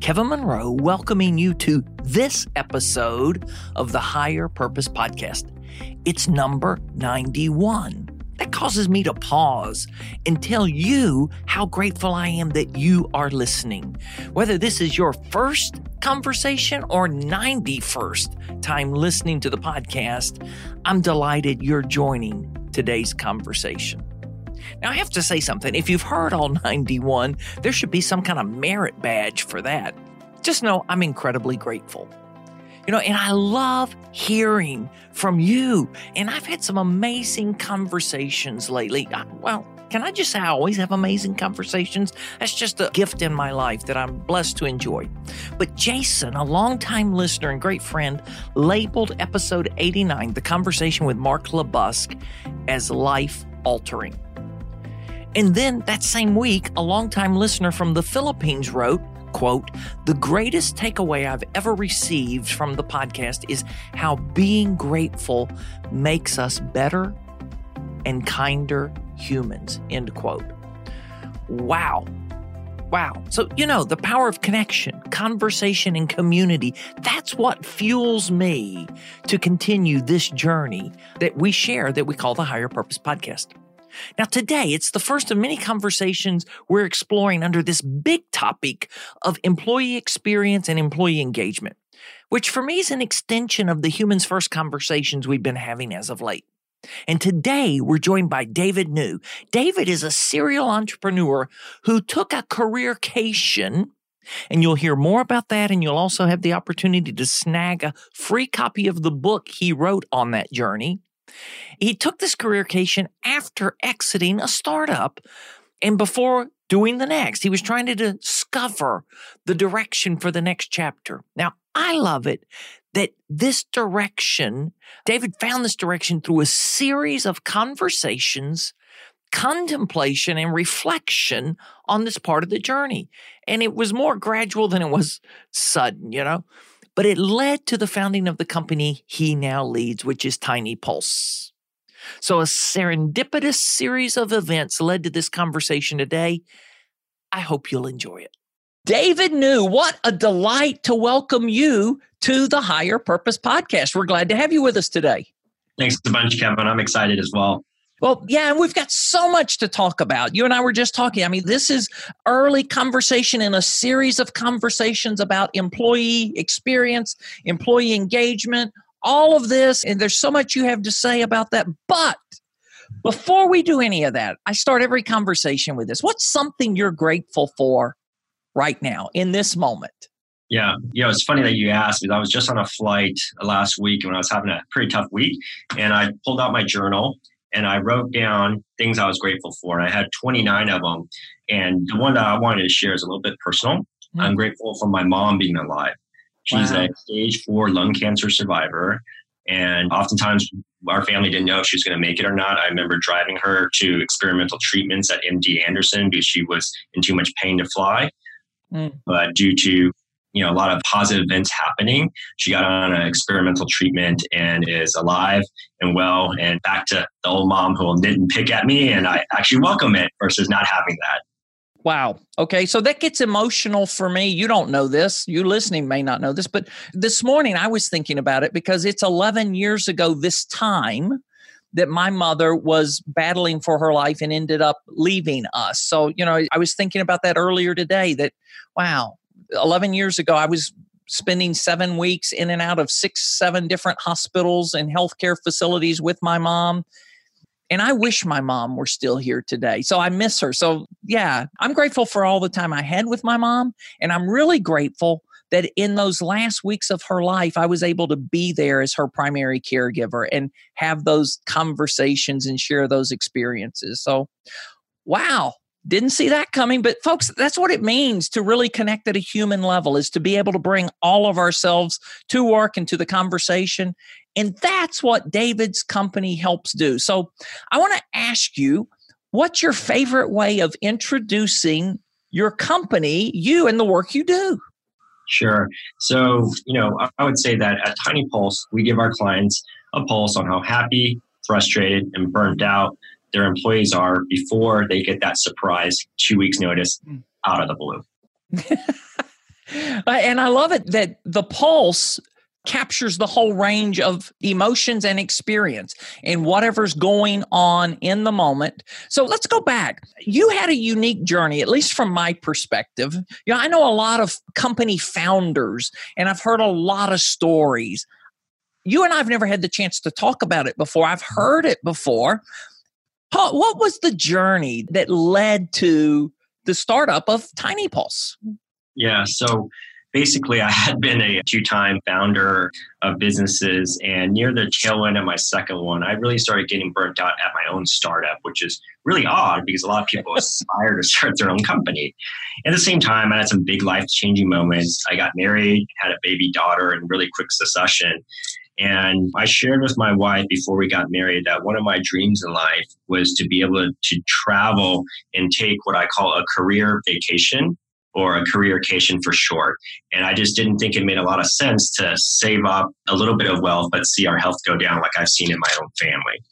Kevin Monroe, welcoming you to this episode of the Higher Purpose Podcast. It's number 91. That causes me to pause and tell you how grateful I am that you are listening. Whether this is your first conversation or 91st time listening to the podcast, I'm delighted you're joining today's conversation. Now, I have to say something. If you've heard all 91, there should be some kind of merit badge for that. Just know I'm incredibly grateful. You know, and I love hearing from you. And I've had some amazing conversations lately. Well, can I just say I always have amazing conversations? That's just a gift in my life that I'm blessed to enjoy. But Jason, a longtime listener and great friend, labeled episode 89, the conversation with Mark LeBusk, as life altering. And then that same week, a longtime listener from the Philippines wrote, quote, the greatest takeaway I've ever received from the podcast is how being grateful makes us better and kinder humans, end quote. Wow. Wow. So, you know, the power of connection, conversation, and community, that's what fuels me to continue this journey that we share that we call the Higher Purpose Podcast. Now, today, it's the first of many conversations we're exploring under this big topic of employee experience and employee engagement, which for me is an extension of the Humans First conversations we've been having as of late. And today we're joined by David Niu. David is a serial entrepreneur who took a careercation and you'll hear more about that, and you'll also have the opportunity to snag a free copy of the book he wrote on that journey. He took this career careercation after exiting a startup and before doing the next. He was trying to discover the direction for the next chapter. Now, I love it that this direction, David found this direction through a series of conversations, contemplation, and reflection on this part of the journey. And it was more gradual than it was sudden, you know? But it led to the founding of the company he now leads, which is Tiny Pulse. So, a serendipitous series of events led to this conversation today. I hope you'll enjoy it. David Niu, what a delight to welcome you to the Higher Purpose Podcast. We're glad to have you with us today. Thanks a bunch, Kevin. I'm excited as well. Well, yeah, and we've got so much to talk about. You and I were just talking. I mean, this is early conversation in a series of conversations about employee experience, employee engagement, all of this. And there's so much you have to say about that. But before we do any of that, I start every conversation with this. What's something you're grateful for right now in this moment? Yeah, Yeah. it's funny that you asked because I was just on a flight last week when I was having a pretty tough week, and I pulled out my journal and I wrote down things I was grateful for. And I had 29 of them. And the one that I wanted to share is a little bit personal. Mm-hmm. I'm grateful for my mom being alive. She's wow. a stage four lung cancer survivor. And oftentimes our family didn't know if she was going to make it or not. I remember driving her to experimental treatments at MD Anderson because she was in too much pain to fly. Mm. But due to you know a lot of positive events happening she got on an experimental treatment and is alive and well and back to the old mom who will didn't pick at me and i actually welcome it versus not having that Wow. Okay. So that gets emotional for me. You don't know this. You listening may not know this, but this morning I was thinking about it because it's 11 years ago this time that my mother was battling for her life and ended up leaving us. So, you know, I was thinking about that earlier today that, wow, 11 years ago, I was spending seven weeks in and out of six, seven different hospitals and healthcare facilities with my mom. And I wish my mom were still here today. So I miss her. So, yeah, I'm grateful for all the time I had with my mom. And I'm really grateful that in those last weeks of her life, I was able to be there as her primary caregiver and have those conversations and share those experiences. So, wow, didn't see that coming. But folks, that's what it means to really connect at a human level is to be able to bring all of ourselves to work and to the conversation. And that's what David's company helps do. So I want to ask you, what's your favorite way of introducing your company, you and the work you do? Sure. So, you know, I would say that at Tiny Pulse, we give our clients a pulse on how happy, frustrated, and burnt out their employees are before they get that surprise two weeks notice hmm. out of the blue. and I love it that the pulse captures the whole range of emotions and experience and whatever's going on in the moment. So let's go back. You had a unique journey, at least from my perspective. You know, I know a lot of company founders and I've heard a lot of stories. You and I've never had the chance to talk about it before. I've heard it before. What was the journey that led to the startup of Tiny Pulse? Yeah, so basically, I had been a two time founder of businesses, and near the tail end of my second one, I really started getting burnt out at my own startup, which is really odd because a lot of people aspire to start their own company. At the same time, I had some big life changing moments. I got married, had a baby daughter in really quick succession. And I shared with my wife before we got married that one of my dreams in life was to be able to travel and take what I call a career vacation or a careercation for short. And I just didn't think it made a lot of sense to save up a little bit of wealth, but see our health go down like I've seen in my own family.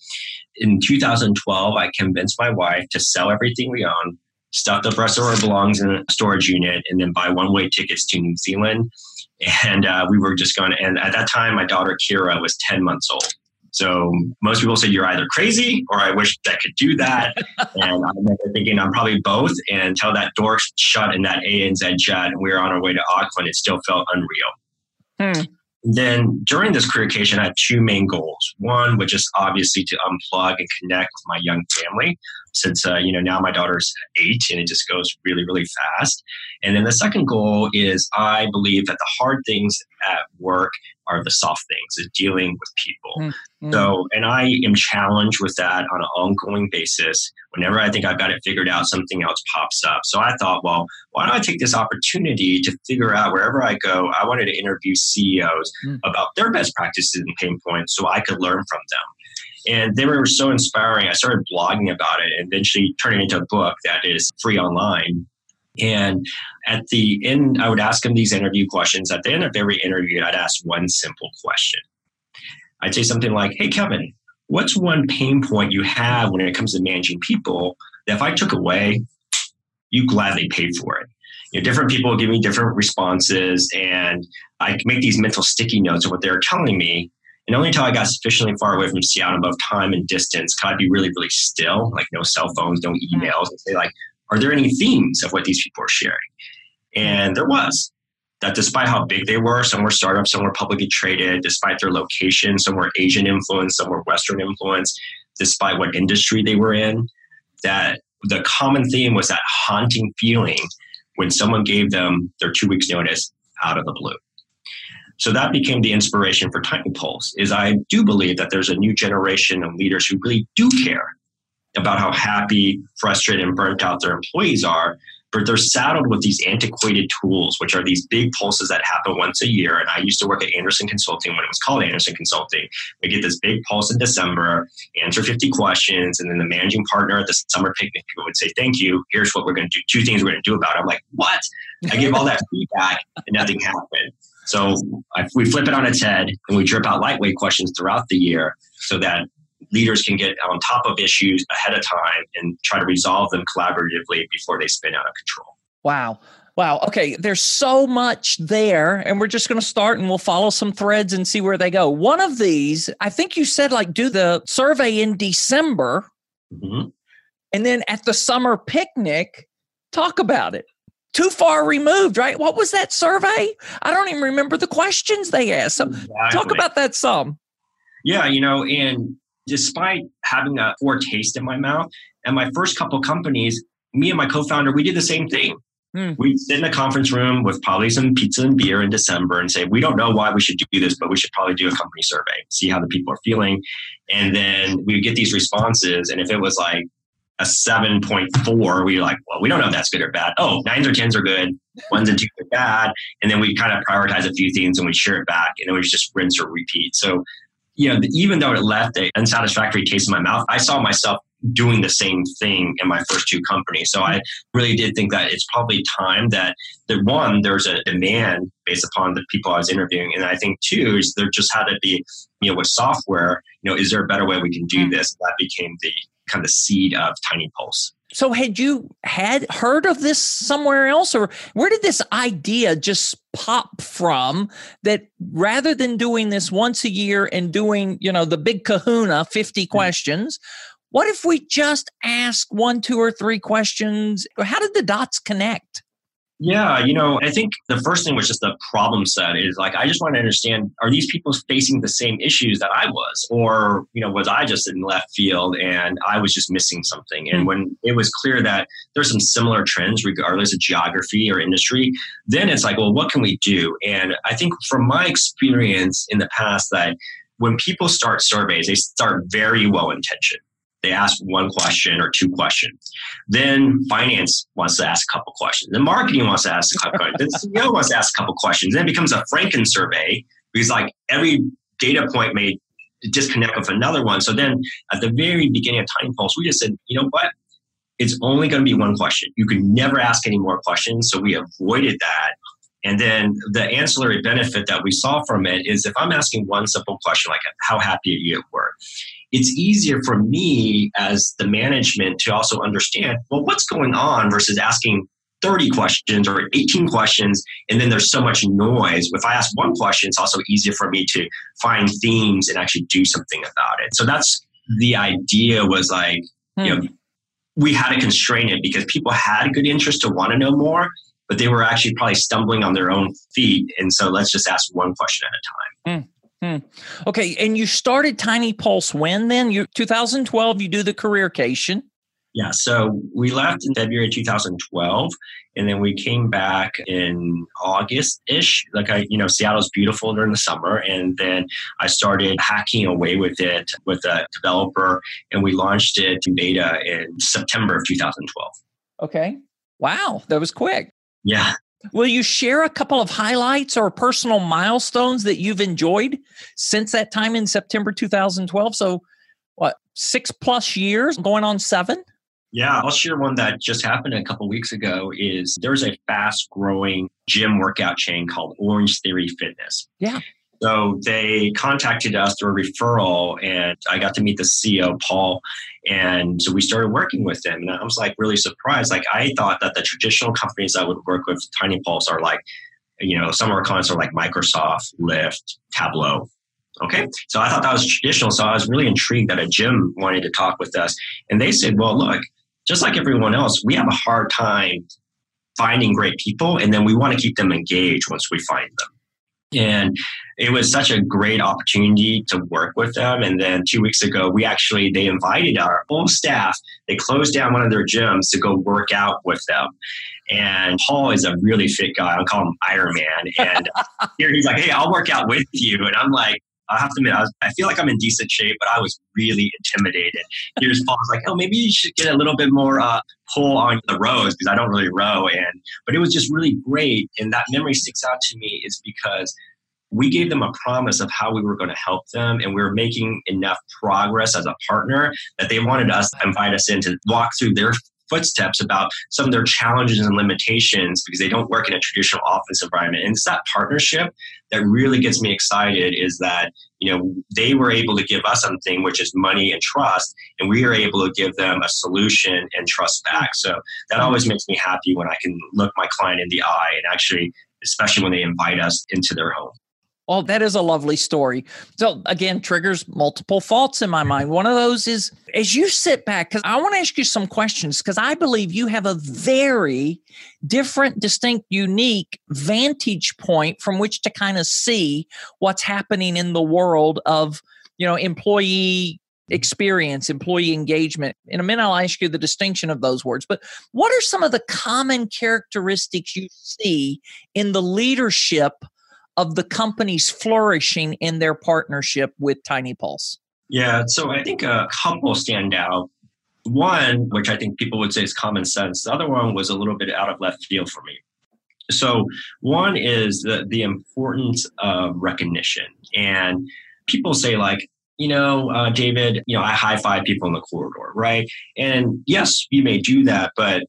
In 2012, I convinced my wife to sell everything we own, stuff the rest of our belongings in a storage unit, and then buy one way tickets to New Zealand and uh, we were just going. And at that time, my daughter Kira was ten months old. So most people said you're either crazy or I wish I could do that. and I remember thinking I'm probably both. And until that door shut in that ANZ jet and we were on our way to Auckland, it still felt unreal. Hmm. Then during this careercation, I had two main goals. One was just obviously to unplug and connect with my young family since uh, you know now my daughter's eight and it just goes really really fast and then the second goal is i believe that the hard things at work are the soft things is dealing with people mm-hmm. so and i am challenged with that on an ongoing basis whenever i think i've got it figured out something else pops up so i thought well why don't i take this opportunity to figure out wherever i go i wanted to interview ceos mm-hmm. about their best practices and pain points so i could learn from them and they were so inspiring. I started blogging about it and eventually turning it into a book that is free online. And at the end, I would ask them these interview questions. At the end of every interview, I'd ask one simple question. I'd say something like, Hey, Kevin, what's one pain point you have when it comes to managing people that if I took away, you gladly pay for it? You know, different people give me different responses, and I make these mental sticky notes of what they're telling me. And only until I got sufficiently far away from Seattle, above time and distance, could I be really, really still, like no cell phones, no emails, and say, like, are there any themes of what these people are sharing? And there was. That despite how big they were, some were startups, some were publicly traded, despite their location, some were Asian influence, some were Western influence, despite what industry they were in, that the common theme was that haunting feeling when someone gave them their two weeks notice out of the blue. So that became the inspiration for Tiny Pulse. Is I do believe that there's a new generation of leaders who really do care about how happy, frustrated, and burnt out their employees are, but they're saddled with these antiquated tools, which are these big pulses that happen once a year. And I used to work at Andersen Consulting when it was called Andersen Consulting. We get this big pulse in December, answer 50 questions, and then the managing partner at the summer picnic would say, Thank you. Here's what we're going to do. Two things we're going to do about it. I'm like, What? I give all that feedback and nothing happened. So I, we flip it on its head and we drip out lightweight questions throughout the year so that leaders can get on top of issues ahead of time and try to resolve them collaboratively before they spin out of control. Wow. Wow. Okay. There's so much there, and we're just going to start and we'll follow some threads and see where they go. One of these, I think you said, like, do the survey in December. Mm-hmm. And then at the summer picnic, talk about it too far removed, right? What was that survey? I don't even remember the questions they asked. So exactly. talk about that some. Yeah, you know, and despite having a poor taste in my mouth, and my first couple companies, me and my co-founder, we did the same thing. Hmm. We sit in a conference room with probably some pizza and beer in December and say, we don't know why we should do this, but we should probably do a company survey, see how the people are feeling. And then we would get these responses. And if it was like a 7.4, we were like, well, we don't know if that's good or bad. Oh, nines or tens are good, ones and twos are bad. And then we kind of prioritize a few things and we share it back and it was just rinse or repeat. So, you know, even though it left an unsatisfactory taste in my mouth, I saw myself doing the same thing in my first two companies. So I really did think that it's probably time that that one, there's a demand based upon the people I was interviewing. And I think two is there just had to be, you know, with software, you know, is there a better way we can do hmm. this? That became the kind of seed of Tiny Pulse. So had you had heard of this somewhere else or where did this idea just pop from that rather than doing this once a year and doing, you know, the big kahuna 50 hmm. questions, what if we just ask one, two, or three questions? How did the dots connect? Yeah, you know, I think the first thing was just the problem set is like, I just want to understand are these people facing the same issues that I was? Or, you know, was I just in left field and I was just missing something? And hmm. when it was clear that there's some similar trends, regardless of geography or industry, then it's like, well, what can we do? And I think from my experience in the past, that when people start surveys, they start very well intentioned they ask one question or two questions. Then finance wants to ask a couple questions. Then marketing wants to ask a couple questions. Then CEO wants to ask a couple questions. Then it becomes a Franken survey because like every data point may disconnect with another one. So then at the very beginning of Tiny Pulse, we just said, you know what? It's only going to be one question. You can never ask any more questions. So we avoided that. And then the ancillary benefit that we saw from it is if I'm asking one simple question like how happy are you at work? It's easier for me as the management to also understand well what's going on versus asking 30 questions or 18 questions and then there's so much noise if i ask one question it's also easier for me to find themes and actually do something about it so that's the idea was like hmm. you know hmm. we had to constrain it because people had a good interest to want to know more but they were actually probably stumbling on their own feet and so let's just ask one question at a time hmm. Hmm. Okay, and you started Tiny Pulse when then? You 2012. You do the careercation. Yeah, so we left in February 2012, and then we came back in August ish. Like I, you know, Seattle's beautiful during the summer, and then I started hacking away with it with a developer, and we launched it in beta in September of 2012. Okay, wow, that was quick. Yeah, Will you share a couple of highlights or personal milestones that you've enjoyed since that time in September 2012? So, what, six plus years, going on seven? Yeah, I'll share one that just happened a couple weeks ago is there's a fast growing gym workout chain called Orange Theory Fitness. Yeah. So they contacted us through a referral, and I got to meet the CEO, Paul. And so we started working with them. And I was like really surprised. Like, I thought that the traditional companies I would work with, Tiny Pulse, are like, you know, some of our clients are like Microsoft, Lyft, Tableau. Okay. So I thought that was traditional. So I was really intrigued that a gym wanted to talk with us. And they said, well, look, just like everyone else, we have a hard time finding great people. And then we want to keep them engaged once we find them. And it was such a great opportunity to work with them. And then two weeks ago, we actually, they invited our whole staff, they closed down one of their gyms to go work out with them. And Paul is a really fit guy. I'll call him Iron Man. And here he's like, hey, I'll work out with you. And I'm like, I have to admit, I, was, I, feel like I'm in decent shape, but I was really intimidated. Here's Paul's like, oh, maybe you should get a little bit more uh, pull on the rows because I don't really row. And but it was just really great, and that memory sticks out to me is because we gave them a promise of how we were going to help them, and we were making enough progress as a partner that they wanted us to invite us in to walk through their footsteps about some of their challenges and limitations because they don't work in a traditional office environment. And it's that partnership that really gets me excited is that, you know, they were able to give us something, which is money and trust, and we are able to give them a solution and trust back. So that always makes me happy when I can look my client in the eye and actually, especially when they invite us into their home. Oh, that is a lovely story. So, again, triggers multiple thoughts in my mm-hmm. mind. One of those is as you sit back, because I want to ask you some questions, because I believe you have a very different, distinct, unique vantage point from which to kind of see what's happening in the world of, you know, employee mm-hmm. experience, employee engagement. In a minute, I'll ask you the distinction of those words. But what are some of the common characteristics you see in the leadership? Of the companies flourishing in their partnership with Tiny Pulse? Yeah, so I think a couple stand out. One, which I think people would say is common sense, the other one was a little bit out of left field for me. So, one is the, the importance of recognition. And people say, like, you know, uh, David, you know, I high five people in the corridor, right? And yes, you may do that, but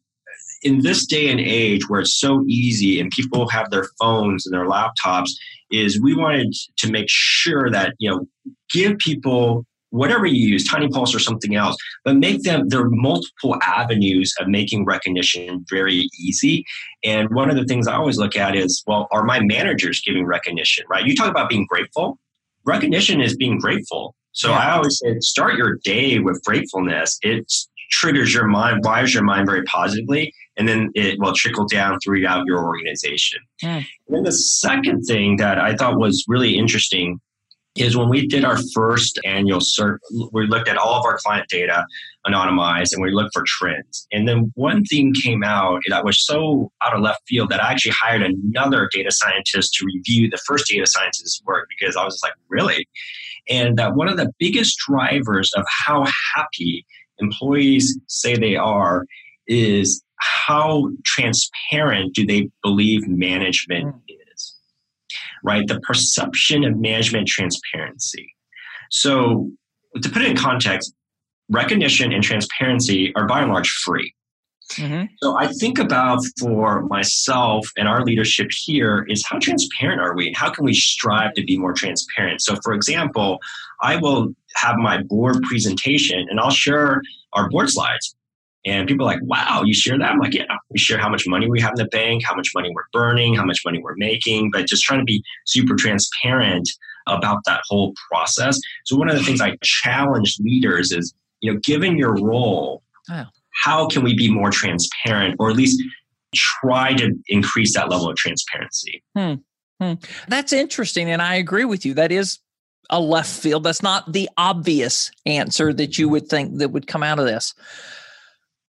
in this day and age where it's so easy and people have their phones and their laptops, is we wanted to make sure that, you know, give people whatever you use, Tiny Pulse or something else, but make them, there are multiple avenues of making recognition very easy. And one of the things I always look at is, well, are my managers giving recognition, right? You talk about being grateful. Recognition is being grateful. So yeah. I always say, start your day with gratefulness. It triggers your mind, wires your mind very positively, and then it will trickle down throughout your organization. Mm. And then the second thing that I thought was really interesting is when we did our first annual search, we looked at all of our client data anonymized and we looked for trends. And then one thing came out that was so out of left field that I actually hired another data scientist to review the first data scientist's work because I was like, really? And that one of the biggest drivers of how happy employees say they are is how transparent do they believe management is? right? The perception of management transparency. So, to put it in context, recognition and transparency are by and large free. Mm-hmm. So I think about for myself and our leadership here is how transparent are we and how can we strive to be more transparent? So for example, I will have my board presentation and I'll share our board slides. And people are like, wow, you share that? I'm like, yeah, we share how much money we have in the bank, how much money we're burning, how much money we're making, but just trying to be super transparent about that whole process. So one of the things I challenge leaders is, you know, given your role, oh. how can we be more transparent or at least try to increase that level of transparency? Hmm. Hmm. That's interesting. And I agree with you. That is a left field. That's not the obvious answer that you would think that would come out of this.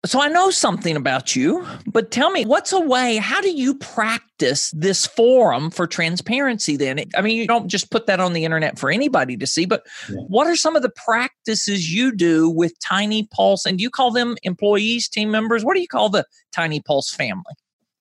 So I know something about you, but tell me, what's a way, how do you practice this forum for transparency then? I mean, you don't just put that on the internet for anybody to see, but yeah. what are some of the practices you do with Tiny Pulse? And do you call them employees, team members? What do you call the Tiny Pulse family?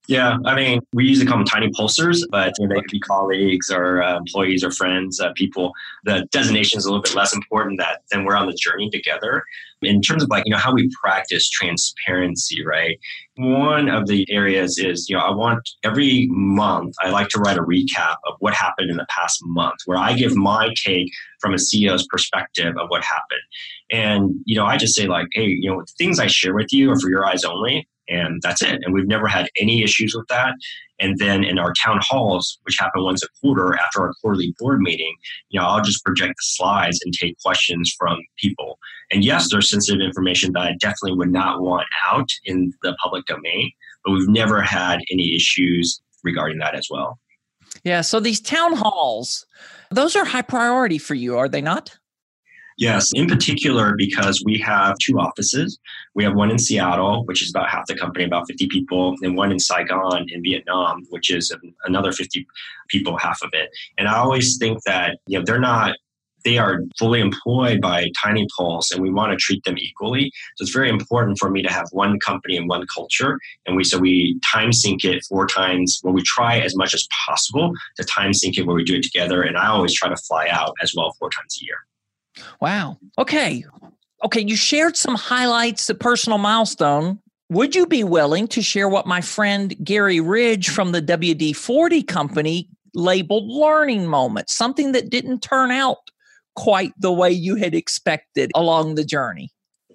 Yeah, I mean, we usually call them tiny pulsers, but you know, they could be colleagues or uh, employees or friends, uh, people. The designation is a little bit less important that then we're on the journey together. In terms of like, you know, how we practice transparency, right? One of the areas is, you know, I want every month, I like to write a recap of what happened in the past month, where I give my take from a CEO's perspective of what happened. And, you know, I just say like, hey, you know, things I share with you are for your eyes only and that's it. And we've never had any issues with that. And then in our town halls, which happen once a quarter after our quarterly board meeting, you know, I'll just project the slides and take questions from people. And yes, there's sensitive information that I definitely would not want out in the public domain, but we've never had any issues regarding that as well. Yeah. So these town halls, those are high priority for you, are they not? Yes, in particular because we have two offices. We have one in Seattle, which is about half the company, about 50 people, and one in Saigon in Vietnam, which is another 50 people, half of it. And I always think that you know they're not they are fully employed by Tiny Pulse and we want to treat them equally. So it's very important for me to have one company and one culture. And we so we time sync it four times where we try as much as possible to time sync it where we do it together. And I always try to fly out as well four times a year. Wow. Okay. Okay. You shared some highlights, a personal milestone. Would you be willing to share what my friend Gary Ridge from the WD 40 company labeled learning moments, something that didn't turn out quite the way you had expected along the journey?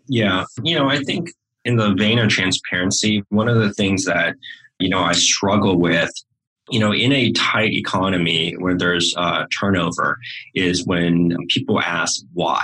Yeah. You know, I think in the vein of transparency, one of the things that, you know, I struggle with you know, in a tight economy where there's uh, turnover, is when people ask why.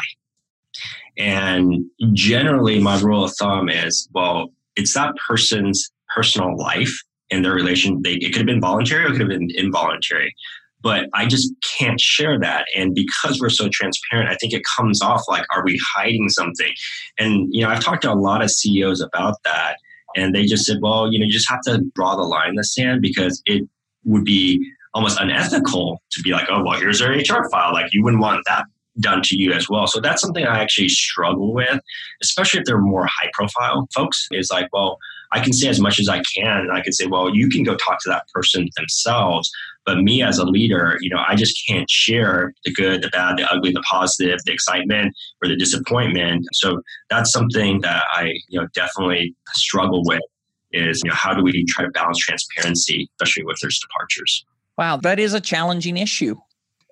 And generally, my rule of thumb is, well, it's that person's personal life and their relation. They, it could have been voluntary or it could have been involuntary. But I just can't share that. And because we're so transparent, I think it comes off like, are we hiding something? And, you know, I've talked to a lot of CEOs about that. And they just said, well, you know, you just have to draw the line in the sand because it would be almost unethical to be like, oh, well, here's our HR file. Like, you wouldn't want that done to you as well. So that's something I actually struggle with, especially if they're more high profile folks. Is like, well, I can say as much as I can, and I can say, well, you can go talk to that person themselves. But me as a leader, you know, I just can't share the good, the bad, the ugly, the positive, the excitement or the disappointment. So that's something that I, you know, definitely struggle with is, you know, how do we try to balance transparency, especially with there's departures? Wow, that is a challenging issue.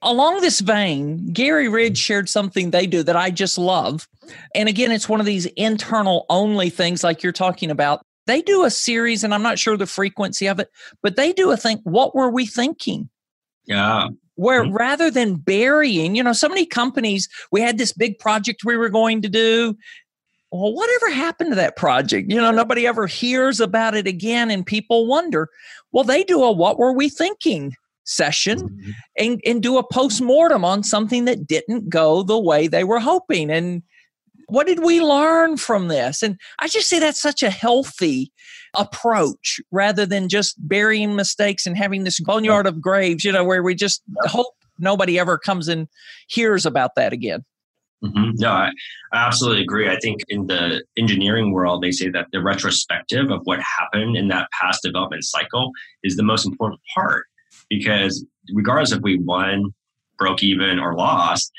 Along this vein, Gary Ridge shared something they do that I just love. And again, it's one of these internal only things like you're talking about they do a series, and I'm not sure the frequency of it, but they do a thing. What were we thinking? Yeah. Where mm-hmm. rather than burying, you know, so many companies, we had this big project we were going to do. Well, whatever happened to that project? You know, nobody ever hears about it again, and people wonder. Well, they do a what were we thinking session mm-hmm. and, and do a post mortem on something that didn't go the way they were hoping. And what did we learn from this? And I just see that's such a healthy approach rather than just burying mistakes and having this boneyard of graves, you know, where we just hope nobody ever comes and hears about that again. Mm-hmm. No, I, I absolutely agree. I think in the engineering world, they say that the retrospective of what happened in that past development cycle is the most important part because regardless if we won, broke even, or lost,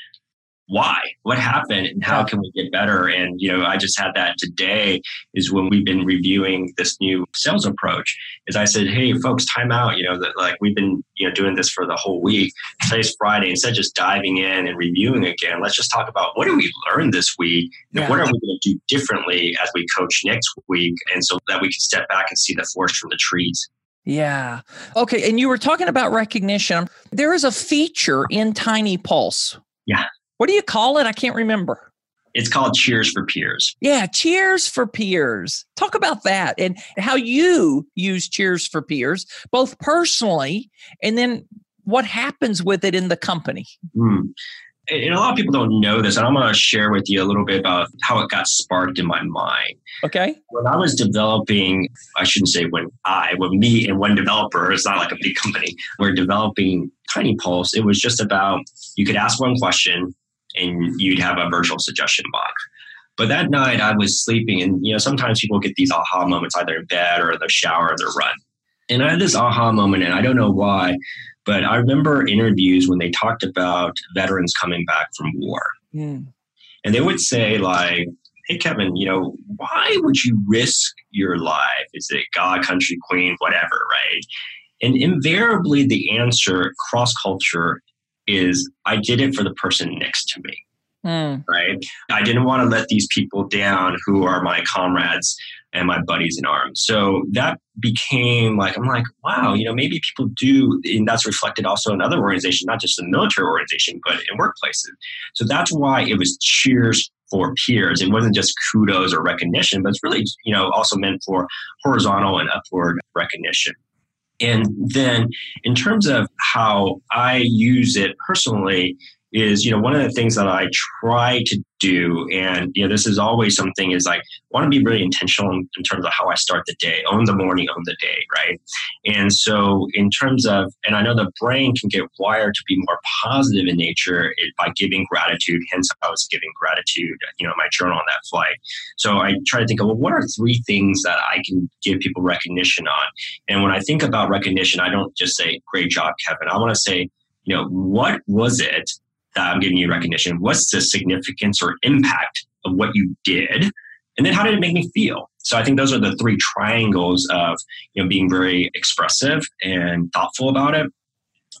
why what happened and how can we get better and you know i just had that today is when we've been reviewing this new sales approach is i said hey folks time out you know that like we've been you know doing this for the whole week today's friday instead of just diving in and reviewing again let's just talk about what did we learn this week and yeah. what are we going to do differently as we coach next week and so that we can step back and see the forest from the trees yeah. Okay. And you were talking about recognition. There is a feature in Tiny Pulse. Yeah. What do you call it? I can't remember. It's called Cheers for Peers. Yeah, Cheers for Peers. Talk about that and how you use Cheers for Peers, both personally and then what happens with it in the company. Mm. And a lot of people don't know this, and I'm going to share with you a little bit about how it got sparked in my mind. Okay. When I was developing, I shouldn't say when I, when me and one developer, it's not like a big company, we're developing Tiny Pulse, it was just about you could ask one question and you'd have a virtual suggestion box. But that night I was sleeping, and you know sometimes people get these aha moments either in bed or the shower or the run. And I had this aha moment, and I don't know why, but I remember interviews when they talked about veterans coming back from war, and they would say like, "Hey Kevin, you know why would you risk your life? Is it God, country, queen, whatever, right?" And invariably, the answer cross culture is I did it for the person next to me. Mm. Right. I didn't want to let these people down who are my comrades and my buddies in arms. So that became like, I'm like, wow, you know, maybe people do, and that's reflected also in other organizations, not just the military organization, but in workplaces. So that's why it was cheers for peers. It wasn't just kudos or recognition, but it's really, you know, also meant for horizontal and upward recognition. And then in terms of how I use it personally, is you know one of the things that I try to do, and you know this is always something is like want to be really intentional in, in, terms of how I start the day, own the morning, own the day, right? And so in terms of, and I know the brain can get wired to be more positive in nature by giving gratitude. Hence, I was giving gratitude, you know, my journal on that flight. So I try to think of well, what are three things that I can give people recognition on? And when I think about recognition, I don't just say "Great job, Kevin." I want to say, you know, what was it that I'm giving you recognition? What's the significance or impact of what you did? And then how did it make me feel? So I think those are the three triangles of you know being very expressive and thoughtful about it.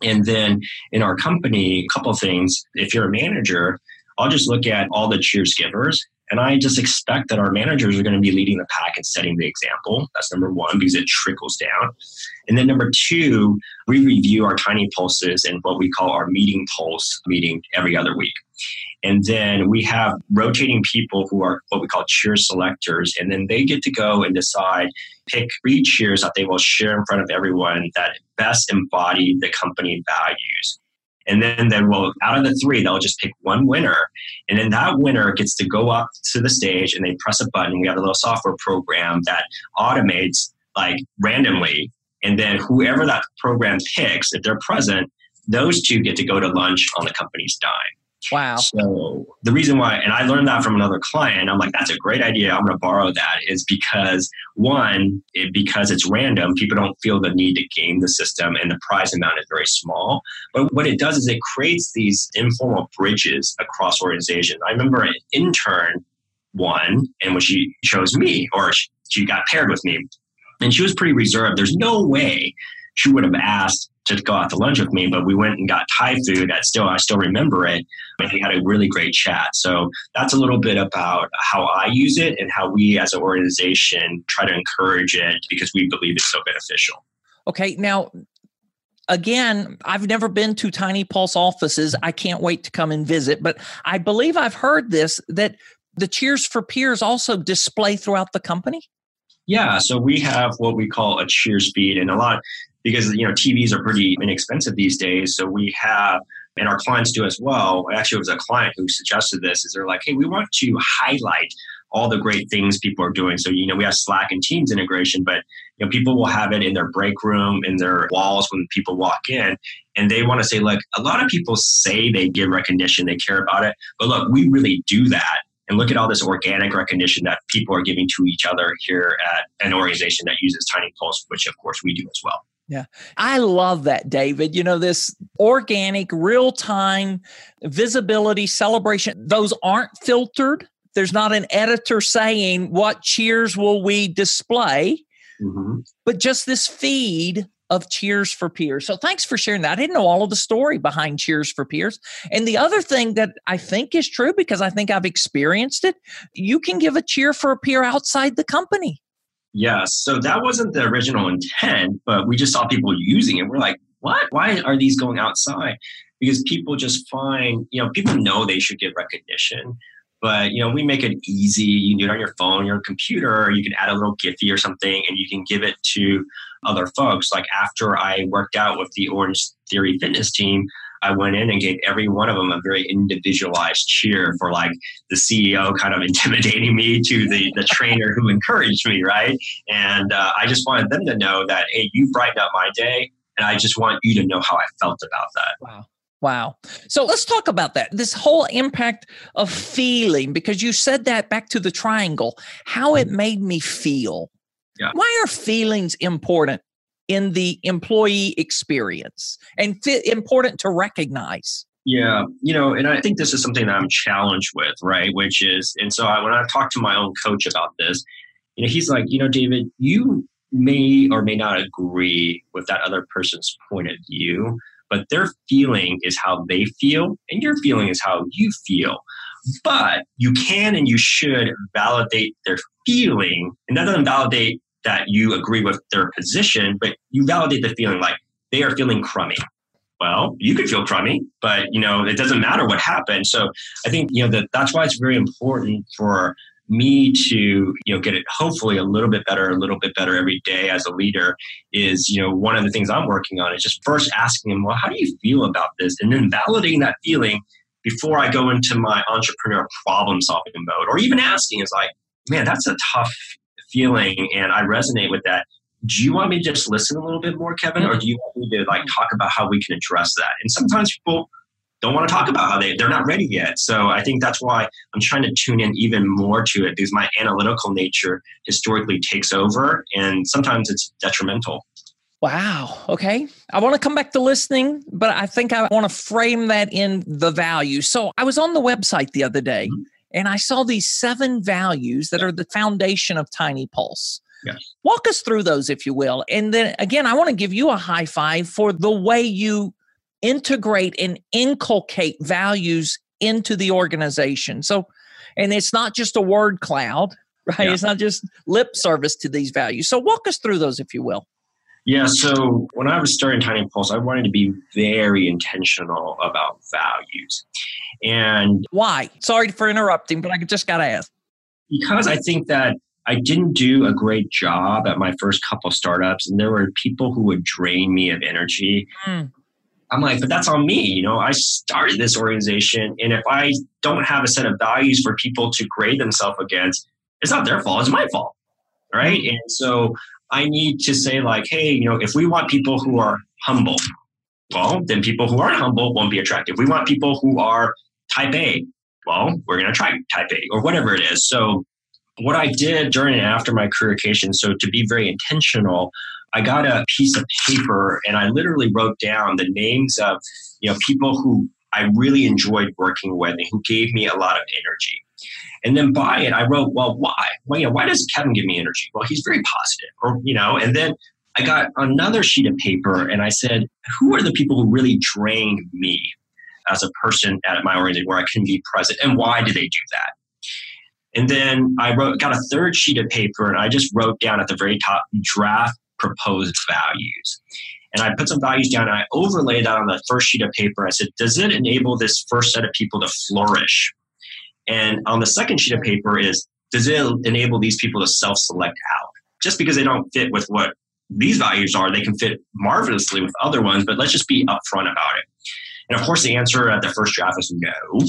And then in our company, a couple things. If you're a manager, I'll just look at all the cheers givers and I just expect that our managers are going to be leading the pack and setting the example. That's number one, because it trickles down. And then number two, we review our tiny pulses and what we call our meeting pulse meeting every other week. And then we have rotating people who are what we call cheer selectors. And then they get to go and decide, pick three cheers that they will share in front of everyone that best embody the company values. And then, then well, out of the three, they'll just pick one winner. And then that winner gets to go up to the stage and they press a button. We have a little software program that automates like randomly. And then whoever that program picks, if they're present, those two get to go to lunch on the company's dime. Wow. So the reason why, and I learned that from another client, I'm like, that's a great idea. I'm going to borrow that is because one, it, because it's random, people don't feel the need to game the system and the prize amount is very small. But what it does is it creates these informal bridges across organizations. I remember an intern one and when she chose me or she got paired with me and she was pretty reserved. There's no way she would have asked to go out to lunch with me, but we went and got Thai food. That still, I still remember it. And we had a really great chat. So that's a little bit about how I use it and how we as an organization try to encourage it because we believe it's so beneficial. Okay. Now, again, I've never been to Tiny Pulse offices. I can't wait to come and visit, but I believe I've heard this that the Cheers for Peers also display throughout the company. Yeah, so we have what we call a cheers feed, and a lot because you know TVs are pretty inexpensive these days. So we have, and our clients do as well. Actually, it was a client who suggested this. Is they're like, hey, we want to highlight all the great things people are doing. So you know, we have Slack and Teams integration, but you know, people will have it in their break room, in their walls when people walk in, and they want to say, look, a lot of people say they give recognition, they care about it, but look, we really do that and look at all this organic recognition that people are giving to each other here at an organization that uses Tiny Pulse, which of course we do as well. Yeah. I love that, David. You know, this organic, real time visibility celebration, those aren't filtered. There's not an editor saying, What cheers will we display? Mm-hmm. But just this feed of Cheers for Peers. So thanks for sharing that. I didn't know all of the story behind Cheers for Peers. And the other thing that I think is true because I think I've experienced it, you can give a cheer for a peer outside the company. Yes. So that wasn't the original intent, but we just saw people using it. We're like, what? Why are these going outside? Because people just find, you know, people know they should get recognition. But you know, we make it easy. You can do it on your phone, your computer. You can add a little Giphy or something, and you can give it to other folks. Like after I worked out with the Orange Theory Fitness team, I went in and gave every one of them a very individualized cheer for like the CEO kind of intimidating me to the, the trainer who encouraged me, right? And uh, I just wanted them to know that, hey, you brightened up my day. And I just want you to know how I felt about that. Wow. Wow. So let's talk about that. This whole impact of feeling, because you said that back to the triangle, how it mm-hmm. made me feel. Yeah. Why are feelings important in the employee experience and important to recognize? Yeah, you know, and I think this is something that I'm challenged with, right? Which is, and so I, when I talk to my own coach about this, you know, he's like, you know, David, you may or may not agree with that other person's point of view, but their feeling is how they feel, and your feeling is how you feel. But you can and you should validate their feeling, and that doesn't validate that you agree with their position, but you validate the feeling like they are feeling crummy. Well, you could feel crummy, but you know, it doesn't matter what happened. So I think, you know, that that's why it's very important for me to you know get it hopefully a little bit better a little bit better every day as a leader is you know one of the things i'm working on is just first asking them well how do you feel about this and then validating that feeling before i go into my entrepreneur problem solving mode or even asking is like man that's a tough feeling and I resonate with that. Do you want me to just listen a little bit more, Kevin, or do you want me to like talk about how we can address that? And sometimes people don't want to talk about how they, they're not ready yet. So I think that's why I'm trying to tune in even more to it because my analytical nature historically takes over and sometimes it's detrimental. Wow. Okay. I want to come back to listening, but I think I want to frame that in the value. So I was on the website the other day. Mm-hmm and I saw these seven values that are the foundation of Tiny Pulse. Yes. Walk us through those, if you will. And then again, I want to give you a high five for the way you integrate and inculcate values into the organization. So, and it's not just a word cloud, right? Yeah. It's not just lip service to these values. So, walk us through those, if you will. Yeah, so when I was starting Tiny Pulse, I wanted to be very intentional about values. And why? Sorry for interrupting, but I just got to ask. Because I think that I didn't do a great job at my first couple startups, and there were people who would drain me of energy. Mm. I'm like, but that's on me. You know, I started this organization, and if I don't have a set of values for people to grade themselves against, it's not their fault, it's my fault. Right. And so I need to say, like, hey, you know, if we want people who are humble, well, then people who aren't humble won't be attractive. We want people who are type A. Well, we're going to try type A or whatever it is. So, what I did during and after my career careercation, so to be very intentional, I got a piece of paper and I literally wrote down the names of you know people who I really enjoyed working with and who gave me a lot of energy. And then by it, I wrote, well, why? Well, you know, why does Kevin give me energy? Well, he's very positive, or you know. And then I got another sheet of paper and I said, who are the people who really drain me as a person at my organization where I can be present, and why do they do that? And then I wrote, got a third sheet of paper, and I just wrote down at the very top draft proposed values. And I put some values down and I overlaid that on the first sheet of paper. I said, does it enable this first set of people to flourish? And on the second sheet of paper is, does it enable these people to self select out? Just because they don't fit with what these values are, they can fit marvelously with other ones, but let's just be upfront about it. And of course, the answer at the first draft is no.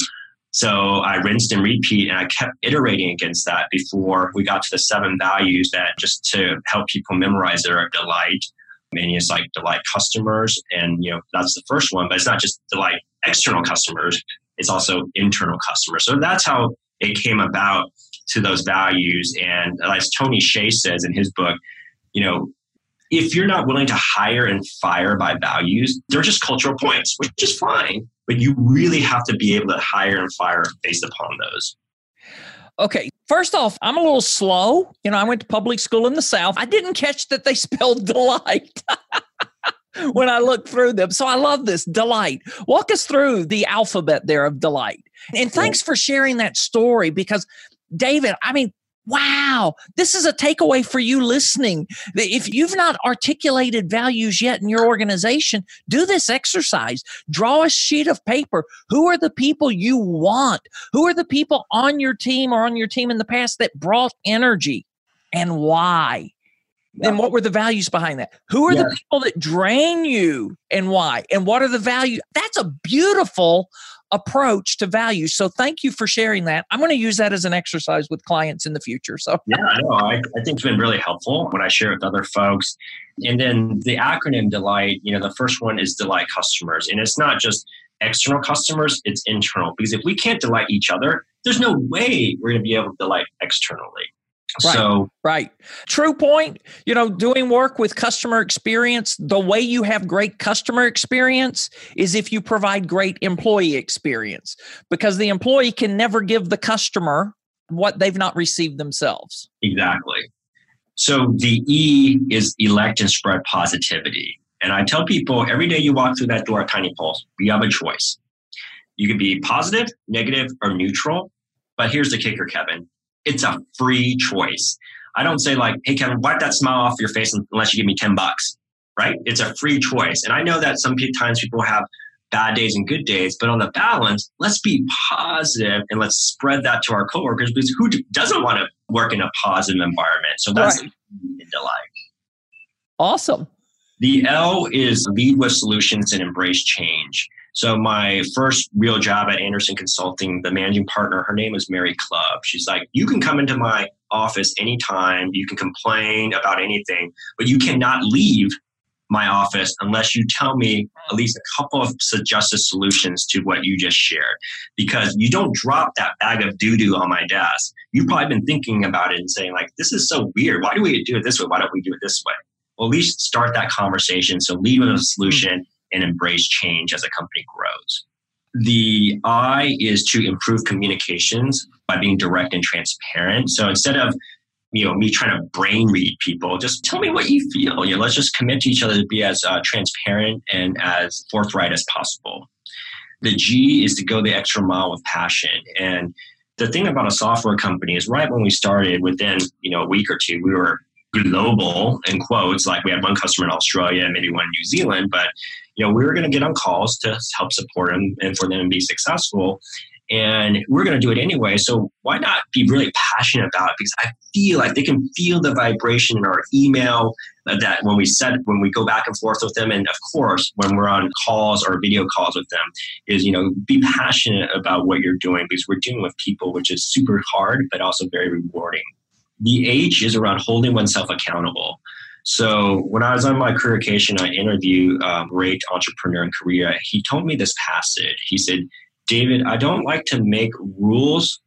So I rinsed and repeat, and I kept iterating against that before we got to the seven values that just to help people memorize their delight. I mean, it's like delight customers, and you know that's the first one, but it's not just delight external customers; it's also internal customers. So that's how it came about to those values. And as Tony Hsieh says in his book, you know, if you're not willing to hire and fire by values, they're just cultural points, which is fine. But you really have to be able to hire and fire based upon those. Okay, first off, I'm a little slow. You know, I went to public school in the South. I didn't catch that they spelled delight. when I look through them. So I love this delight. Walk us through the alphabet there of delight. And thanks for sharing that story because David, I mean, wow, this is a takeaway for you listening. If you've not articulated values yet in your organization, do this exercise. Draw a sheet of paper. Who are the people you want? Who are the people on your team or on your team in the past that brought energy and why? And what were the values behind that? Who are the people that drain you and why? And what are the values? That's a beautiful approach to value. So thank you for sharing that. I'm going to use that as an exercise with clients in the future. So yeah, no, I, I think it's been really helpful when I share it with other folks. And then the acronym Delight, you know, the first one is Delight Customers. And it's not just external customers, it's internal. Because if we can't delight each other, there's no way we're going to be able to delight externally. Right, so right. True point. You know, doing work with customer experience, the way you have great customer experience is if you provide great employee experience because the employee can never give the customer what they've not received themselves. Exactly. So the E is elect and spread positivity. And I tell people every day you walk through that door at Tiny Pulse, you have a choice. You can be positive, negative, or neutral. But here's the kicker, Kevin it's a free choice. I don't say like, hey Kevin, wipe that smile off your face unless you give me 10 bucks, right? It's a free choice. And I know that some times people have bad days and good days, but on the balance, let's be positive and let's spread that to our coworkers because who doesn't want to work in a positive environment? So that's right. delight. Awesome. The L is lead with solutions and embrace change. So my first real job at Andersen Consulting, the managing partner, her name is Mary Club. She's like, you can come into my office anytime, you can complain about anything, but you cannot leave my office unless you tell me at least a couple of suggested solutions to what you just shared. Because you don't drop that bag of doo doo on my desk. You've probably been thinking about it and saying, like, this is so weird. Why do we do it this way? Why don't we do it this way? Well, at least start that conversation. So leave with a solution and embrace change as a company grows. The I is to improve communications by being direct and transparent. So instead of you know me trying to brain read people, just tell me what you feel. You know, let's just commit to each other to be as uh, transparent and as forthright as possible. The G is to go the extra mile with passion. And the thing about a software company is right when we started, within you know a week or two, we were global in quotes. Like we had one customer in Australia maybe one in New Zealand, but you know, we were going to get on calls to help support them and for them to be successful. And we're going to do it anyway. So why not be really passionate about it? Because I feel like they can feel the vibration in our email uh, that when we said when we go back and forth with them, and of course when we're on calls or video calls with them, is you know be passionate about what you're doing because we're dealing with people, which is super hard but also very rewarding. The H is around holding oneself accountable. So when I was on my careercation, I interviewed a um, great entrepreneur in Korea. He told me this passage. He said, David, I don't like to make rules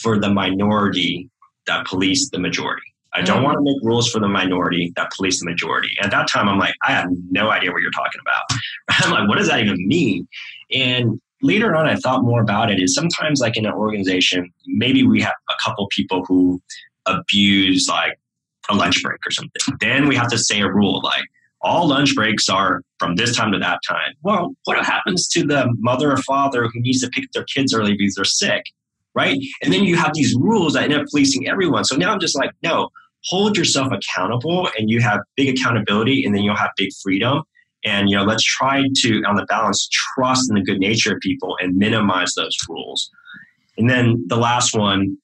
for the minority that police the majority. I don't mm. want to make rules for the minority that police the majority. And at that time, I'm like, I have no idea what you're talking about. I'm like, what does that even mean? And later on, I thought more about it. Is sometimes like in an organization, maybe we have a couple people who abuse like a lunch break or something. Then we have to say a rule like all lunch breaks are from this time to that time. Well, what happens to the mother or father who needs to pick their kids early because they're sick? Right. And then you have these rules that end up policing everyone. So now I'm just like, no, hold yourself accountable and you have big accountability and then you'll have big freedom and you know let's try to on the balance trust in the good nature of people and minimize those rules and then the last one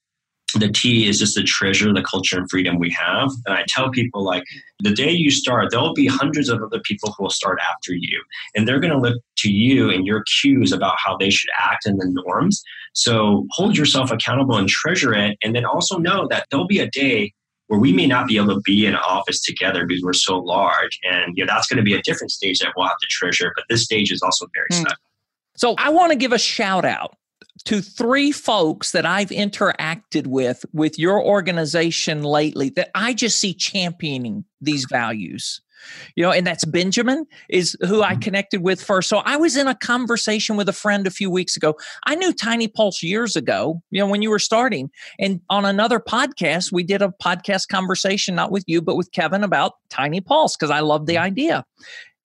the T is just to treasure the culture and freedom we have. And I tell people, like, the day you start, there'll be hundreds of other people who will start after you. And they're going to look to you and your cues about how they should act and the norms. So hold yourself accountable and treasure it. And then also know that there'll be a day where we may not be able to be in an office together because we're so large. And you know, that's going to be a different stage that we'll have to treasure. But this stage is also very mm. special. So I want to give a shout out to three folks that I've interacted with with your organization lately that I just see championing these values. You know and that's benjamin is who i mm-hmm. connected with first. So i was in a conversation with a friend a few weeks ago. I knew tiny pulse years ago you know when you were starting. And on another podcast we did a podcast conversation not with you but with kevin about tiny pulse because i love the mm-hmm. idea.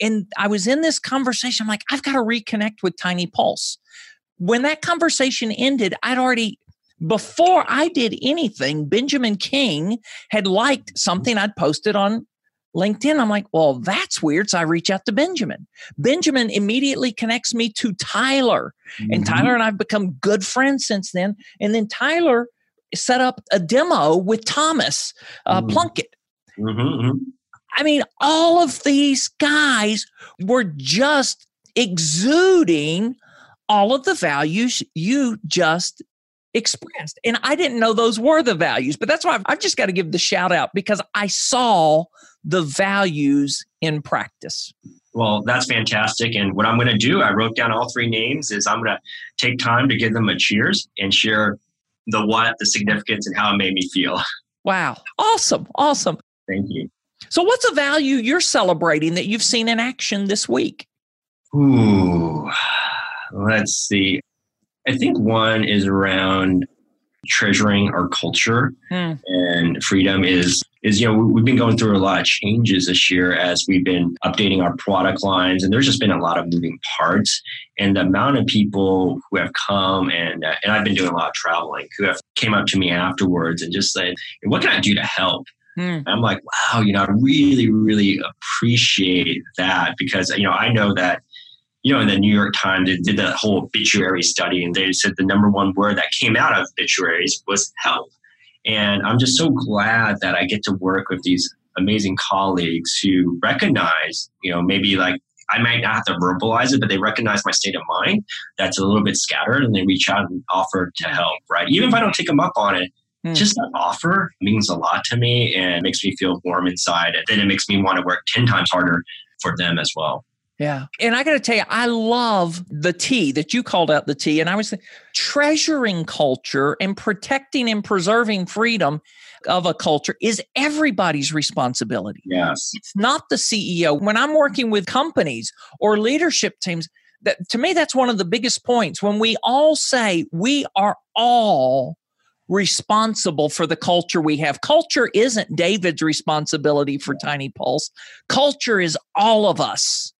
And i was in this conversation i'm like i've got to reconnect with tiny pulse when that conversation ended i'd already before I did anything, Benjamin King had liked something I'd posted on LinkedIn. I'm like, well, that's weird. So I reach out to Benjamin. Benjamin immediately connects me to Tyler. Mm-hmm. And Tyler and I've become good friends since then. And then Tyler set up a demo with Thomas uh, mm-hmm. Plunkett. Mm-hmm, mm-hmm. I mean, all of these guys were just exuding all of the values you just expressed. And I didn't know those were the values, but that's why I've, I've just got to give the shout out because I saw the values in practice. Well, that's fantastic. And what I'm going to do, I wrote down all three names, is I'm going to take time to give them a cheers and share the what, the significance, and how it made me feel. Wow. Awesome. Awesome. Thank you. So, what's a value you're celebrating that you've seen in action this week? Ooh, let's see. I think one is around treasuring our culture hmm. and freedom is is you know we've been going through a lot of changes this year as we've been updating our product lines and there's just been a lot of moving parts and the amount of people who have come and uh, and I've been doing a lot of traveling who have came up to me afterwards and just said what can I do to help hmm. I'm like wow you know I really really appreciate that because you know I know that you know, in the New York Times, they did that whole obituary study, and they said the number one word that came out of obituaries was help. And I'm just so glad that I get to work with these amazing colleagues who recognize, you know, maybe like I might not have to verbalize it, but they recognize my state of mind that's a little bit scattered and they reach out and offer to help, right? Even if I don't take them up on it, mm. just that offer means a lot to me and makes me feel warm inside. And then it makes me want to work 10 times harder for them as well. Yeah. And I got to tell you, I love the T that you called out the T. And I was treasuring culture and protecting and preserving freedom of a culture is everybody's responsibility. Yes. It's not the CEO. When I'm working with companies or leadership teams, that to me, that's one of the biggest points. When we all say we are all responsible for the culture we have. Culture isn't David's responsibility for Tiny Pulse. Culture is all of us.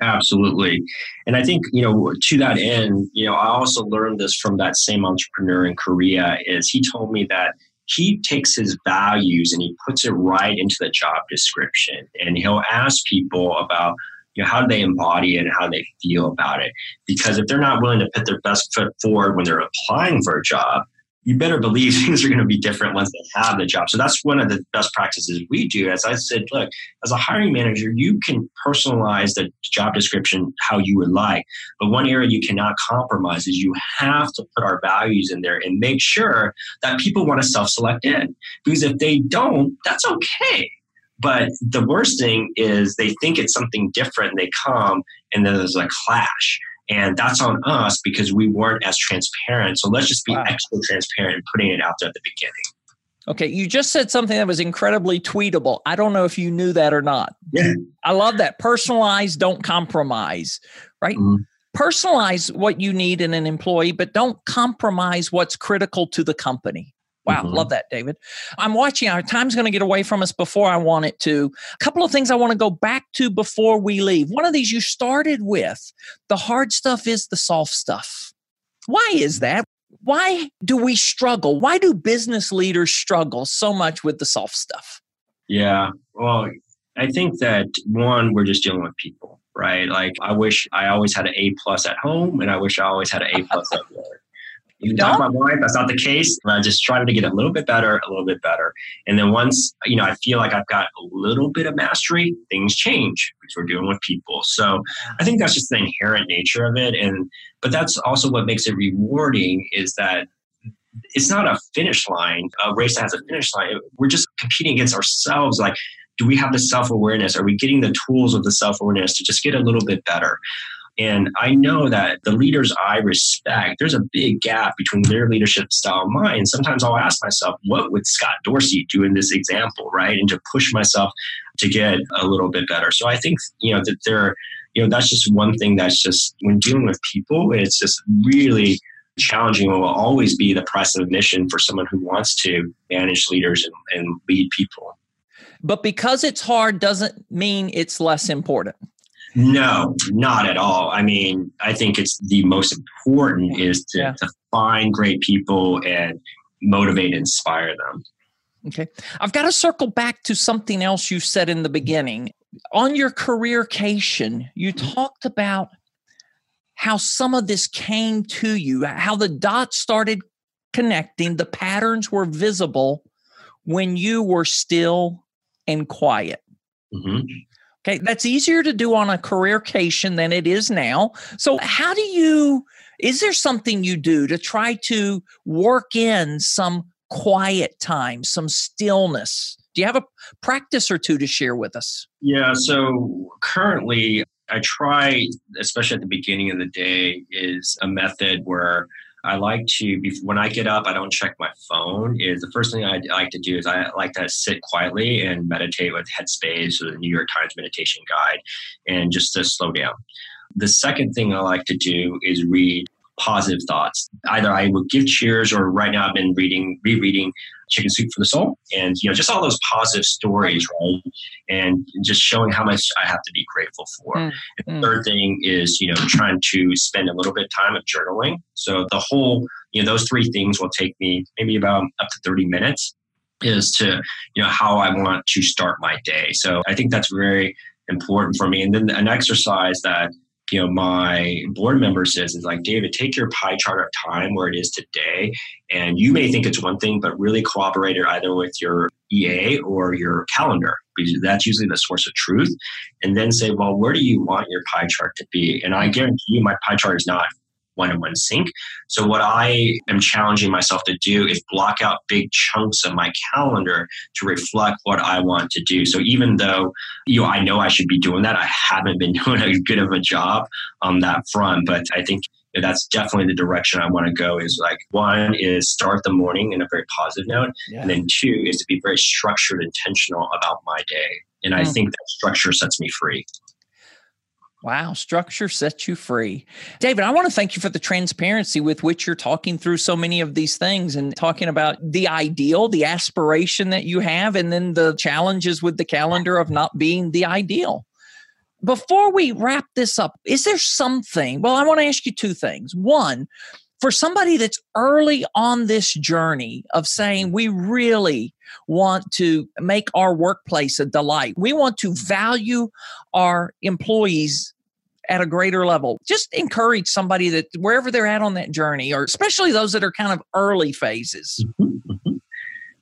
Absolutely. And I think, you know, to that end, you know, I also learned this from that same entrepreneur in Korea is he told me that he takes his values and he puts it right into the job description and he'll ask people about you know how do they embody it and how they feel about it because if they're not willing to put their best foot forward when they're applying for a job you better believe things are going to be different once they have the job. So that's one of the best practices we do. As I said, look, as a hiring manager, you can personalize the job description how you would like. But one area you cannot compromise is you have to put our values in there and make sure that people want to self select in. Because if they don't, that's okay. But the worst thing is they think it's something different and they come and then there's a clash And that's on us because we weren't as transparent. So let's just be wow. extra transparent and putting it out there at the beginning. Okay, you just said something that was incredibly tweetable. I don't know if you knew that or not. Yeah. I love that. Personalize, don't compromise, right? Mm-hmm. Personalize what you need in an employee, but don't compromise what's critical to the company. Wow, mm-hmm. love that, David. I'm watching. Our time's going to get away from us before I want it to. A couple of things I want to go back to before we leave. One of these you started with the hard stuff is the soft stuff. Why is that? Why do we struggle? Why do business leaders struggle so much with the soft stuff? Yeah, well, I think that one, we're just dealing with people, right? Like, I wish I always had an A plus at home, and I wish I always had an A plus at work. You talk about life, that's not the case. I just try to get a little bit better, a little bit better. And then once, you know, I feel like I've got a little bit of mastery, things change because we're dealing with people. So I think that's just the inherent nature of it. And but that's also what makes it rewarding is that it's not a finish line, a race that has a finish line. We're just competing against ourselves. Like, do we have the self awareness? Are we getting the tools of the self awareness to just get a little bit better? And I know that the leaders I respect, there's a big gap between their leadership style and mine. And sometimes I'll ask myself, what would Scott Dorsey do in this example, right? And to push myself to get a little bit better. So I think, you know, that there, you know, that's just one thing that's just when dealing with people, it's just really challenging it will always be the price of admission for someone who wants to manage leaders and, and lead people. But because it's hard doesn't mean it's less important. No, not at all. I mean, I think it's the most important is to, yeah. to find great people and motivate and inspire them. Okay. I've got to circle back to something else you said in the beginning. On your careercation, you mm-hmm. talked about how some of this came to you, how the dots started connecting, the patterns were visible when you were still and quiet. Mm-hmm. Okay, that's easier to do on a careercation than it is now. So, how do you, is there something you do to try to work in some quiet time, some stillness? Do you have a practice or two to share with us? Yeah, so currently I try, especially at the beginning of the day, is a method where I like to when I get up, I don't check my phone. Is the first thing I like to do is I like to sit quietly and meditate with Headspace or the New York Times Meditation Guide, and just to slow down. The second thing I like to do is read positive thoughts. Either I will give cheers, or right now I've been reading, rereading Chicken Soup for the Soul, and you know just all those positive stories, right? And just showing how much I have to be grateful for. Mm. And the third thing is you know trying to spend a little bit of time of journaling. So the whole you know those three things will take me maybe about up to thirty minutes. Is to you know how I want to start my day. So I think that's very important for me. And then an exercise that you know my board member says is like david take your pie chart of time where it is today and you may think it's one thing but really corroborate it either with your ea or your calendar because that's usually the source of truth. And then say well where do you want your pie chart to be? And i mm-hmm. guarantee you my pie chart is not one in one sync. So what I am challenging myself to do is block out big chunks of my calendar to reflect what I want to do. So even though you know I know I should be doing that, I haven't been doing a good of a job on that front. But I think that's definitely the direction I want to go is like one is start the morning in a very positive note. Yeah. And then two is to be very structured, intentional about my day. And mm. I think that structure sets me free. Wow, structure sets you free. David, I want to thank you for the transparency with which you're talking through so many of these things and talking about the ideal, the aspiration that you have, and then the challenges with the calendar of not being the ideal. Before we wrap this up, is there something? Well, I want to ask you two things. One, for somebody that's early on this journey of saying we really want to make our workplace a delight, we want to value our employees at a greater level. Just encourage somebody that wherever they're at on that journey, or especially those that are kind of early phases. Mm-hmm, mm-hmm.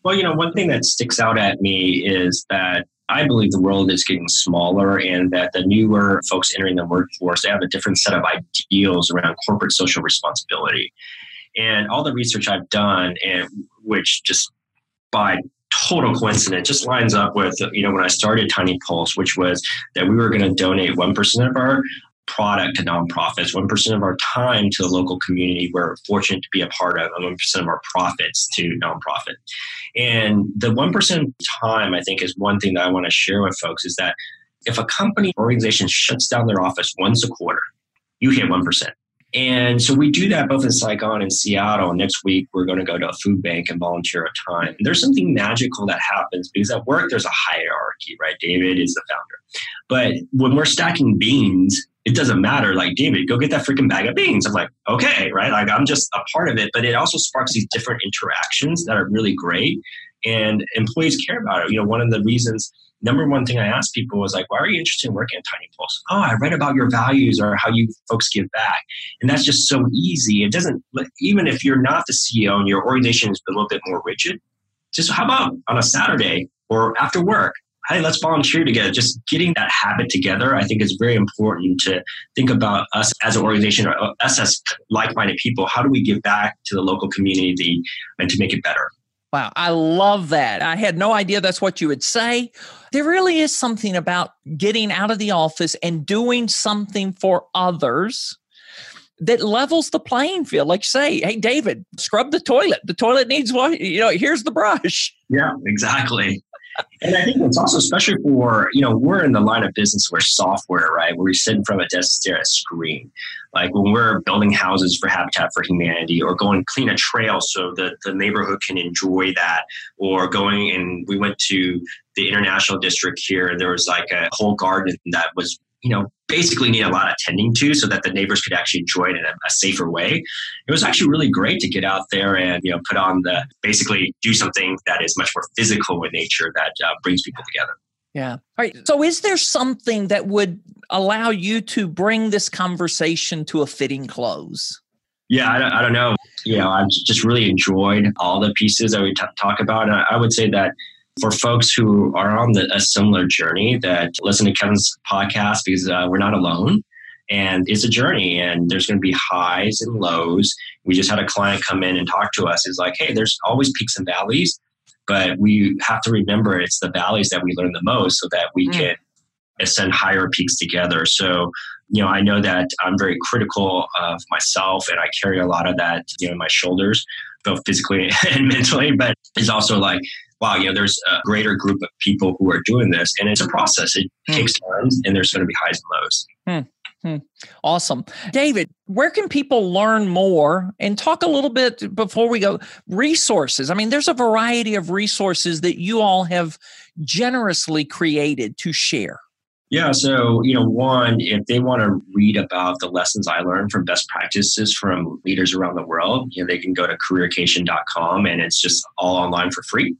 Well, you know, one thing that sticks out at me is that I believe the world is getting smaller and that the newer folks entering the workforce, they have a different set of ideals around corporate social responsibility. And all the research I've done, and which just by total coincidence just lines up with you know when i started tiny pulse which was that we were going to donate 1% of our product to nonprofits, 1% of our time to the local community we're fortunate to be a part of, and 1% of our profits to nonprofit. And the 1% time, I think, is one thing that I want to share with folks is that if a company organization shuts down their office once a quarter, you hit 1%. And so we do that both in Saigon and Seattle. Next week, we're going to go to a food bank and volunteer a time. And there's something magical that happens because at work, there's a hierarchy, right? David is the founder. But when we're stacking beans, it doesn't matter. Like, David, go get that freaking bag of beans. I'm like, okay, right? Like, I'm just a part of it. But it also sparks these different interactions that are really great. And employees care about it. You know, one of the reasons number one thing I ask people was like, why are you interested in working at Tiny Pulse? Oh, I read about your values or how you folks give back. And that's just so easy. It doesn't, even if you're not the CEO and your organization is a little bit more rigid, just how about on a Saturday or after work? Hey, let's volunteer together. Just getting that habit together, I think is very important to think about us as an organization or us as like minded people. How do we give back to the local community and to make it better? Wow, I love that. I had no idea that's what you would say. There really is something about getting out of the office and doing something for others that levels the playing field. Like say, hey, David, scrub the toilet. The toilet needs wash. You know, here's the brush. Yeah, exactly and I think it's also especially for, you know, we're in the line of business where software, right? Where we sit in front of a desk, stare at a screen. Like when we're building houses for Habitat for Humanity or going clean a trail so that the neighborhood can enjoy that, or going and we went to the international district here there was like a whole garden that was you know, basically need a lot of tending to so that the neighbors could actually enjoy it in a, a, safer way. It was actually really great to get out there and, you know, put on the, basically do something that is much more physical in nature that uh, brings people together. Yeah. All right. So is there something that would allow you to bring this conversation to a fitting close? Yeah, I don't, I don't know. You know, I've just really enjoyed all the pieces that we t- talk about. And I would say that for folks who are on the, a similar journey that listen to Kevin's podcast because uh, we're not alone and it's a journey and there's going to be highs and lows. We just had a client come in and talk to us. It's like, hey, there's always peaks and valleys, but we have to remember it's the valleys that we learn the most so that we mm. can ascend higher peaks together. So, you know, I know that I'm very critical of myself and I carry a lot of that, you know, in my shoulders, both physically and mentally, but it's also like wow, you know, there's a greater group of people who are doing this. And it's a process. It mm. takes time and there's going to be highs and lows. Mm. Awesome. David, where can people learn more and talk a little bit before we go? Resources. I mean, there's a variety of resources that you all have generously created to share. Yeah, so you know, one, if they want to read about the lessons I learned from best practices from leaders around the world, you know, they can go to careercation.com and it's just all online for free.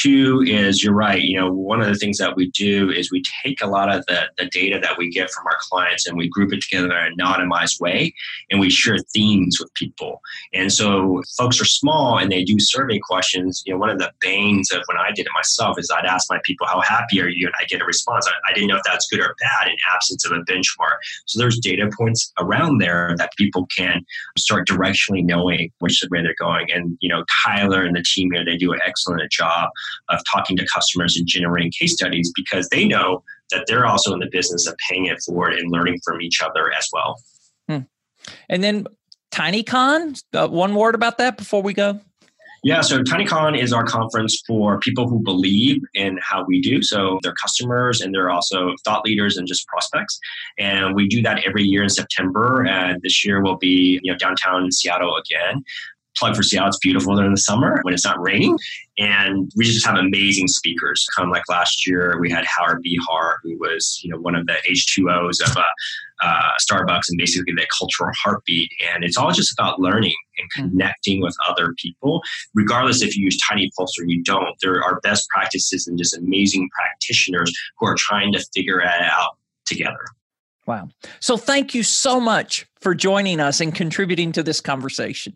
Two is you're right. You know, one of the things that we do is we take a lot of the, the data that we get from our clients and we group it together in an anonymized way and we share themes with people. And so folks are small and they do survey questions. You know, one of the banes of when I did it myself is I'd ask my people, How happy are you? And I get a response. I, I didn't know if that's good or bad in absence of a benchmark. So there's data points around there that people can start directionally knowing which way they're going. And, you know, Tyler and the team here, they do an excellent job of talking to customers and generating case studies because they know that they're also in the business of paying it forward and learning from each other as well. Hmm. And then TinyCon, uh, one word about that before we go. Yeah, so TinyCon is our conference for people who believe in how we do. So they're customers and they're also thought leaders and just prospects. And we do that every year in September. And this year will be you know downtown Seattle again plug for Seattle. It's beautiful during the summer when it's not raining. And we just have amazing speakers. Come like last year, we had Howard Behar, who was, you know, one of the H2Os of uh, uh, Starbucks and basically the cultural heartbeat. And it's all just about learning and hmm. connecting with other people, regardless if you use Tiny Pulse or you don't. There are best practices and just amazing practitioners who are trying to figure it out together. Wow. So thank you so much for joining us and contributing to this conversation.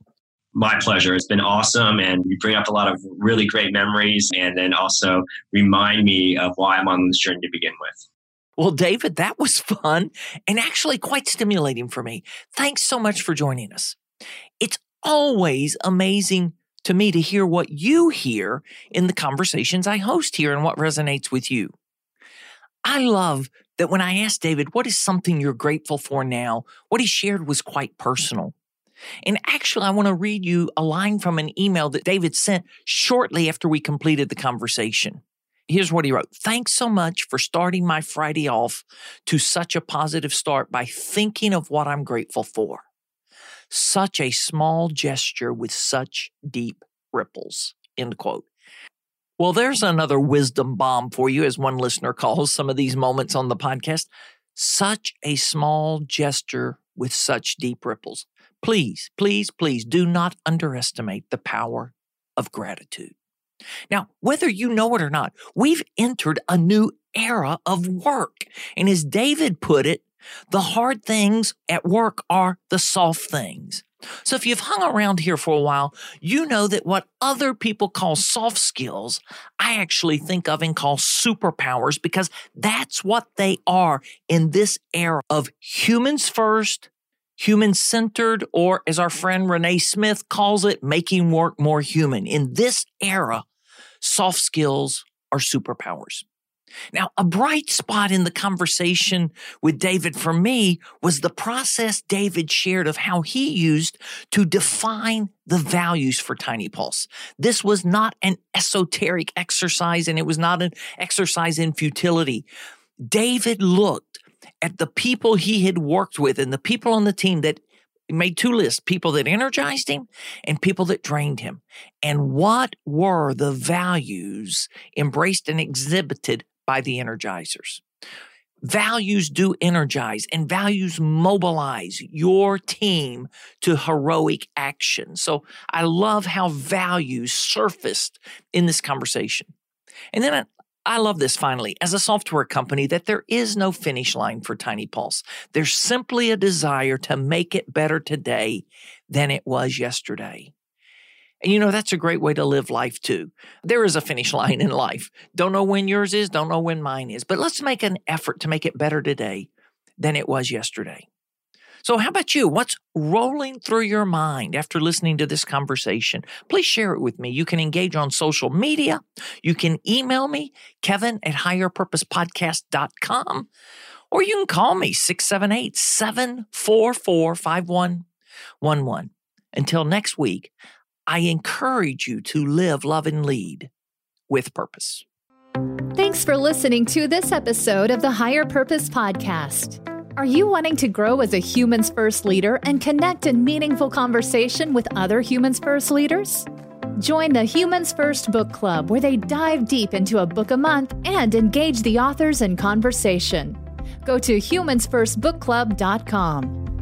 My pleasure. It's been awesome. And you bring up a lot of really great memories and then also remind me of why I'm on this journey to begin with. Well, David, that was fun and actually quite stimulating for me. Thanks so much for joining us. It's always amazing to me to hear what you hear in the conversations I host here and what resonates with you. I love that when I asked David, what is something you're grateful for now? What he shared was quite personal. And actually, I want to read you a line from an email that David sent shortly after we completed the conversation. Here's what he wrote Thanks so much for starting my Friday off to such a positive start by thinking of what I'm grateful for. Such a small gesture with such deep ripples. End quote. Well, there's another wisdom bomb for you, as one listener calls some of these moments on the podcast. Such a small gesture with such deep ripples. Please, please, please do not underestimate the power of gratitude. Now, whether you know it or not, we've entered a new era of work. And as David put it, the hard things at work are the soft things. So if you've hung around here for a while, you know that what other people call soft skills, I actually think of and call superpowers because that's what they are in this era of humans first, human centered, or as our friend Renee Smith calls it, making work more human. In this era, soft skills are superpowers. Now, a bright spot in the conversation with David for me was the process David shared of how he used to define the values for Tiny Pulse. This was not an esoteric exercise and it was not an exercise in futility. David looked at the people he had worked with and the people on the team that made two lists people that energized him and people that drained him. And what were the values embraced and exhibited by the energizers? Values do energize and values mobilize your team to heroic action. So I love how values surfaced in this conversation. And then I love this finally, as a software company, that there is no finish line for Tiny Pulse. There's simply a desire to make it better today than it was yesterday. And you know, that's a great way to live life too. There is a finish line in life. Don't know when yours is, don't know when mine is, but let's make an effort to make it better today than it was yesterday. So, how about you? What's rolling through your mind after listening to this conversation? Please share it with me. You can engage on social media. You can email me, kevin at higherpurposepodcast.com, or you can call me 678 744 5111. Until next week, I encourage you to live, love, and lead with purpose. Thanks for listening to this episode of the Higher Purpose Podcast. Are you wanting to grow as a Humans First leader and connect in meaningful conversation with other Humans First leaders? Join the Humans First Book Club, where they dive deep into a book a month and engage the authors in conversation. Go to humansfirstbookclub.com.